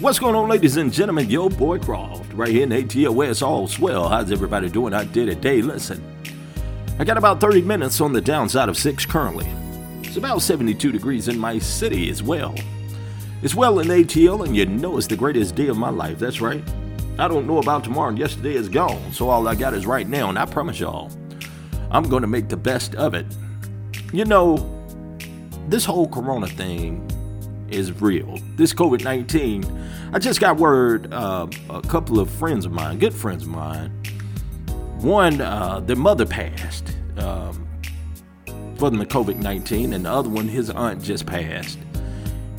What's going on, ladies and gentlemen? Yo, boy Croft, right here in ATOS. all swell. How's everybody doing out there today? Listen, I got about 30 minutes on the downside of 6 currently. It's about 72 degrees in my city as well. It's well in ATL, and you know it's the greatest day of my life. That's right. I don't know about tomorrow, and yesterday is gone, so all I got is right now, and I promise y'all, I'm going to make the best of it. You know, this whole corona thing is real. This COVID 19, I just got word uh, a couple of friends of mine, good friends of mine, one, uh, their mother passed um, from the COVID 19, and the other one, his aunt just passed.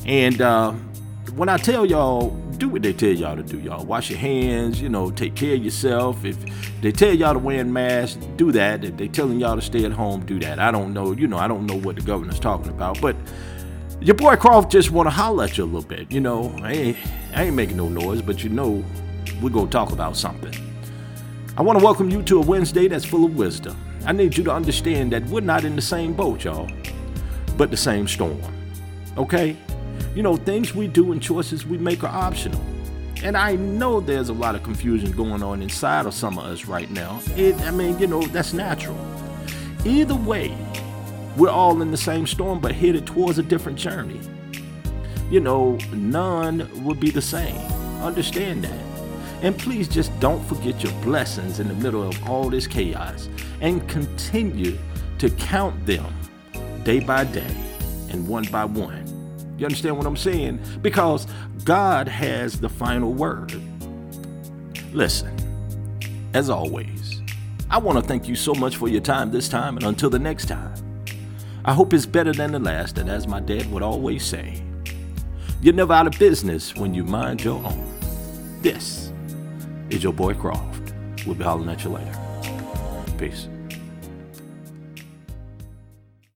And uh, when I tell y'all, do what they tell y'all to do, y'all. Wash your hands, you know, take care of yourself. If they tell y'all to wear a mask, do that. If they telling y'all to stay at home, do that. I don't know, you know, I don't know what the governor's talking about, but your boy Croft just want to holler at you a little bit. You know, I ain't, I ain't making no noise, but you know, we're going to talk about something. I want to welcome you to a Wednesday that's full of wisdom. I need you to understand that we're not in the same boat, y'all, but the same storm. Okay? You know, things we do and choices we make are optional. And I know there's a lot of confusion going on inside of some of us right now. It, I mean, you know, that's natural. Either way, we're all in the same storm, but headed towards a different journey. You know, none will be the same. Understand that. And please just don't forget your blessings in the middle of all this chaos and continue to count them day by day and one by one. You understand what I'm saying? Because God has the final word. Listen, as always, I want to thank you so much for your time this time, and until the next time, I hope it's better than the last, and as my dad would always say, you're never out of business when you mind your own. This is your boy Croft. We'll be hollering at you later. Peace.